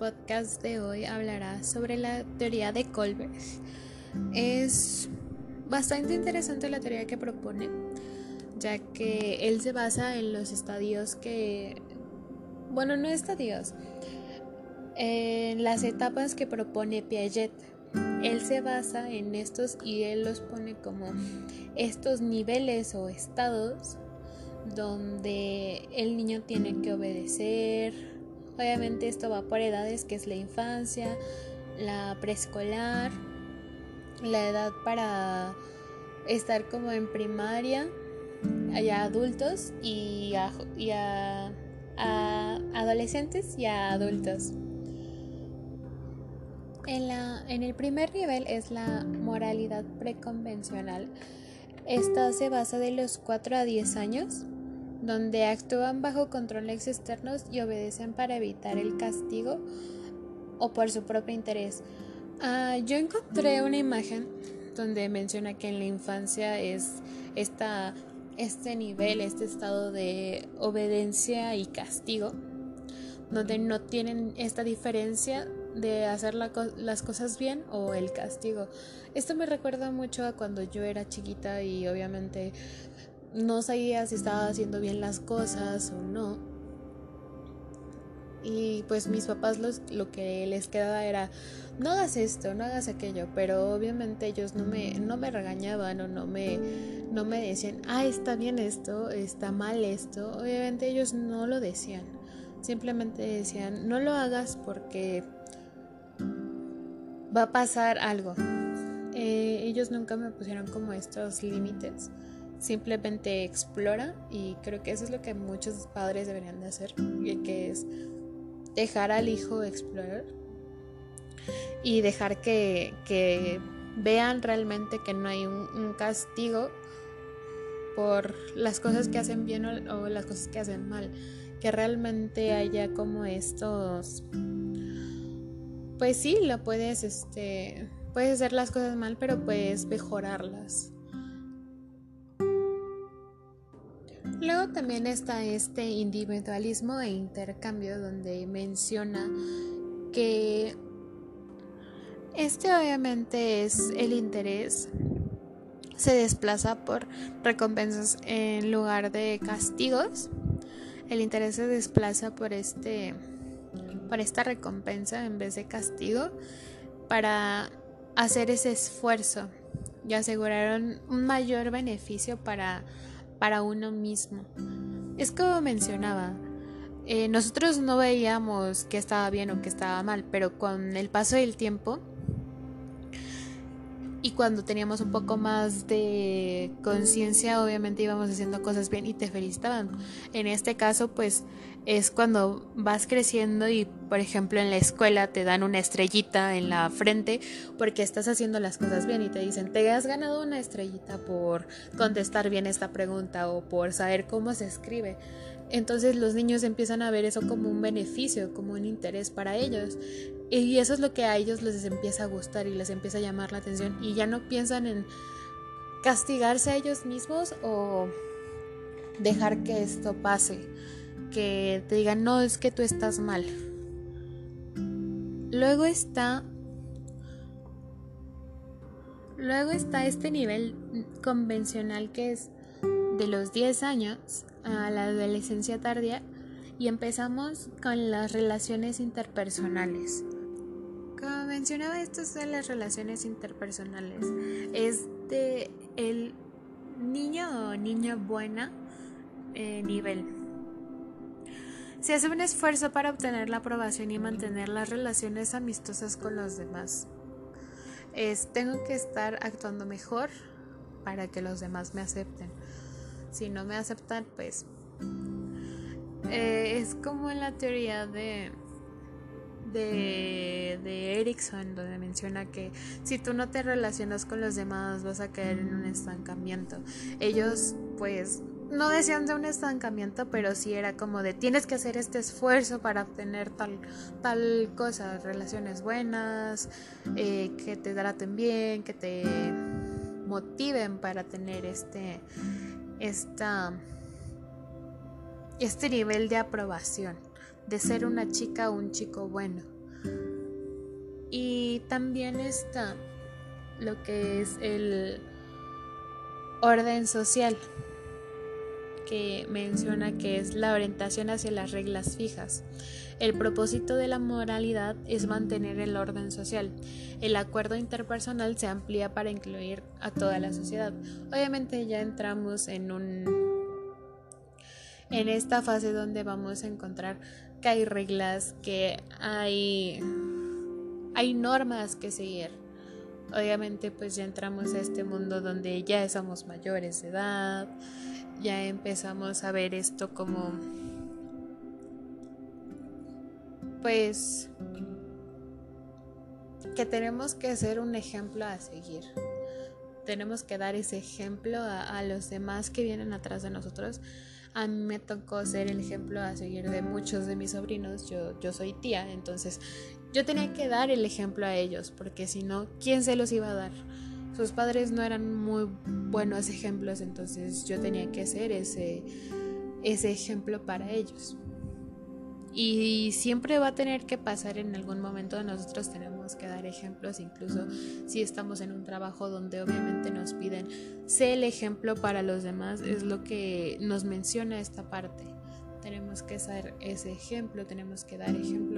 podcast de hoy hablará sobre la teoría de Colbert. Es bastante interesante la teoría que propone, ya que él se basa en los estadios que, bueno, no estadios, en las etapas que propone Piaget. Él se basa en estos y él los pone como estos niveles o estados donde el niño tiene que obedecer. Obviamente esto va por edades, que es la infancia, la preescolar, la edad para estar como en primaria, allá adultos y a, adolescentes y a adultos. En, la, en el primer nivel es la moralidad preconvencional. Esta se basa de los 4 a 10 años, donde actúan bajo controles externos y obedecen para evitar el castigo o por su propio interés. Ah, yo encontré una imagen donde menciona que en la infancia es esta, este nivel, este estado de obediencia y castigo, donde no tienen esta diferencia de hacer las cosas bien o el castigo. Esto me recuerda mucho a cuando yo era chiquita y obviamente no sabía si estaba haciendo bien las cosas o no. Y pues mis papás lo que les quedaba era, no hagas esto, no hagas aquello, pero obviamente ellos no me, no me regañaban o no me, no me decían, ah, está bien esto, está mal esto. Obviamente ellos no lo decían, simplemente decían, no lo hagas porque va a pasar algo. Eh, ellos nunca me pusieron como estos límites. Simplemente explora y creo que eso es lo que muchos padres deberían de hacer, que es dejar al hijo explorar y dejar que, que vean realmente que no hay un, castigo por las cosas que hacen bien o, o, las cosas que hacen mal, que realmente haya como estos pues sí, lo puedes, este, puedes hacer las cosas mal, pero puedes mejorarlas. Luego también está este individualismo e intercambio donde menciona que este obviamente es el interés se desplaza por recompensas en lugar de castigos. El interés se desplaza por este esta recompensa en vez de castigo, para hacer ese esfuerzo y aseguraron un mayor beneficio para, para uno mismo. Es como mencionaba, eh, nosotros no veíamos que estaba bien o que estaba mal, pero con el paso del tiempo y cuando teníamos un poco más de conciencia, obviamente íbamos haciendo cosas bien y te felicitaban. En este caso, pues es cuando vas creciendo y, por ejemplo, en la escuela te dan una estrellita en la frente porque estás haciendo las cosas bien y te dicen, te has ganado una estrellita por contestar bien esta pregunta o por saber cómo se escribe. Entonces los niños empiezan a ver eso como un beneficio, como un interés para ellos. Y eso es lo que a ellos les empieza a gustar y les empieza a llamar la atención. Y ya no piensan en castigarse a ellos mismos o dejar que esto pase. Que te digan, no, es que tú estás mal. Luego está... Luego está este nivel convencional que es de los 10 años a la adolescencia tardía y empezamos con las relaciones interpersonales. Como mencionaba, esto son las relaciones interpersonales. Es de el niño o niña buena eh, nivel. Se hace un esfuerzo para obtener la aprobación y mantener las relaciones amistosas con los demás. Es, tengo que estar actuando mejor para que los demás me acepten. Si no me aceptan, pues eh, es como en la teoría de de, de Erickson, donde menciona que si tú no te relacionas con los demás vas a caer en un estancamiento. Ellos pues no decían de un estancamiento, pero sí era como de tienes que hacer este esfuerzo para obtener tal, tal cosa, relaciones buenas, eh, que te traten bien, que te motiven para tener este, esta, este nivel de aprobación de ser una chica o un chico bueno. Y también está lo que es el orden social, que menciona que es la orientación hacia las reglas fijas. El propósito de la moralidad es mantener el orden social. El acuerdo interpersonal se amplía para incluir a toda la sociedad. Obviamente ya entramos en un en esta fase donde vamos a encontrar que hay reglas, que hay hay normas que seguir. Obviamente pues ya entramos a este mundo donde ya somos mayores de edad, ya empezamos a ver esto como pues que tenemos que ser un ejemplo a seguir. Tenemos que dar ese ejemplo a, los demás que vienen atrás de nosotros. A mí me tocó ser el ejemplo a seguir de muchos de mis sobrinos. Yo, yo soy tía, entonces yo tenía que dar el ejemplo a ellos, porque si no, ¿quién se los iba a dar? Sus padres no eran muy buenos ejemplos, entonces yo tenía que ser ese, ese ejemplo para ellos. Y siempre va a tener que pasar en algún momento, nosotros tenemos que dar ejemplos, incluso si estamos en un trabajo donde obviamente nos piden, sé el ejemplo para los demás, es lo que nos menciona esta parte. Tenemos que ser ese ejemplo, tenemos que dar ejemplo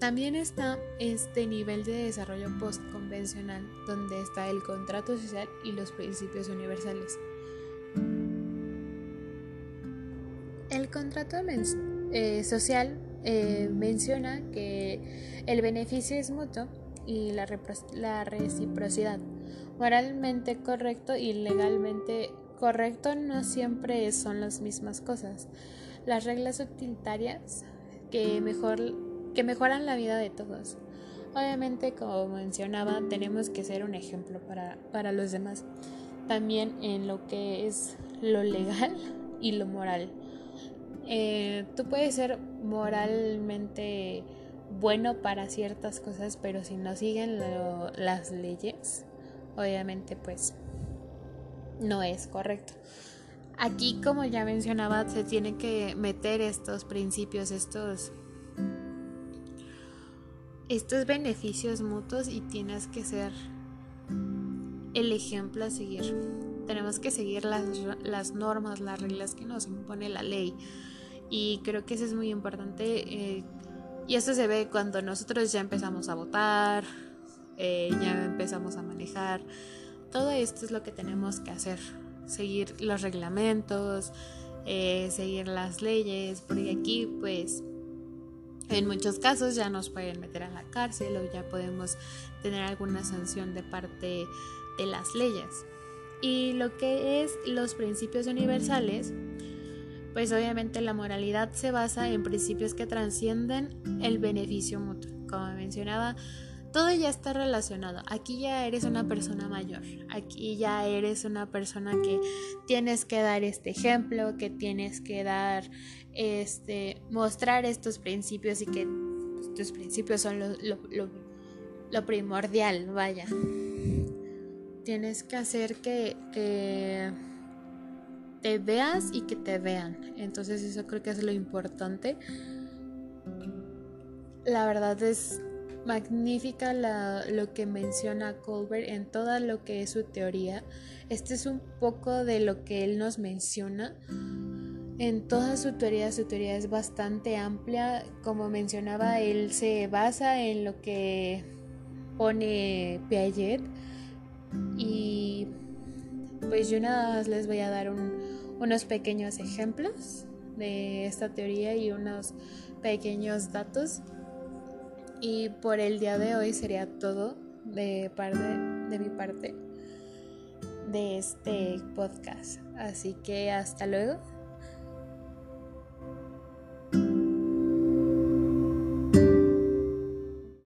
También está este nivel de desarrollo postconvencional, donde está el contrato social y los principios universales. El contrato eh, social eh, menciona que el beneficio es mutuo y la, la reciprocidad. Moralmente correcto y legalmente correcto no siempre son las mismas cosas. Las reglas utilitarias que, mejor, que mejoran la vida de todos. Obviamente, como mencionaba, tenemos que ser un ejemplo para, para los demás. También en lo que es lo legal y lo moral. Eh, tú puedes ser moralmente bueno para ciertas cosas, pero si no siguen las leyes, obviamente pues no es correcto. Aquí, como ya mencionaba, se tienen que meter estos principios, estos, estos beneficios mutuos y tienes que ser el ejemplo a seguir. Tenemos que seguir las, las normas, las reglas que nos impone la ley. Y creo que eso es muy importante. Eh, y esto se ve cuando nosotros ya empezamos a votar, eh, ya empezamos a manejar. Todo esto es lo que tenemos que hacer seguir los reglamentos, eh, seguir las leyes, porque aquí pues en muchos casos ya nos pueden meter a la cárcel o ya podemos tener alguna sanción de parte de las leyes. Y lo que es los principios universales, pues obviamente la moralidad se basa en principios que trascienden el beneficio mutuo. Como mencionaba, todo ya está relacionado. Aquí ya eres una persona mayor. Aquí ya eres una persona que tienes que dar este ejemplo, que tienes que dar, este, mostrar estos principios y que estos principios son lo, primordial, vaya. Tienes que hacer que, que te veas y que te vean. Entonces eso creo que es lo importante. La verdad es magnífica lo que menciona Colbert en toda lo que es su teoría. Este es un poco de lo que él nos menciona. En toda su teoría, su teoría es bastante amplia. Como mencionaba, él se basa en lo que pone Piaget. Y pues yo nada más les voy a dar unos pequeños ejemplos de esta teoría y unos pequeños datos y por el día de hoy sería todo de parte de mi parte de este podcast. Así que hasta luego.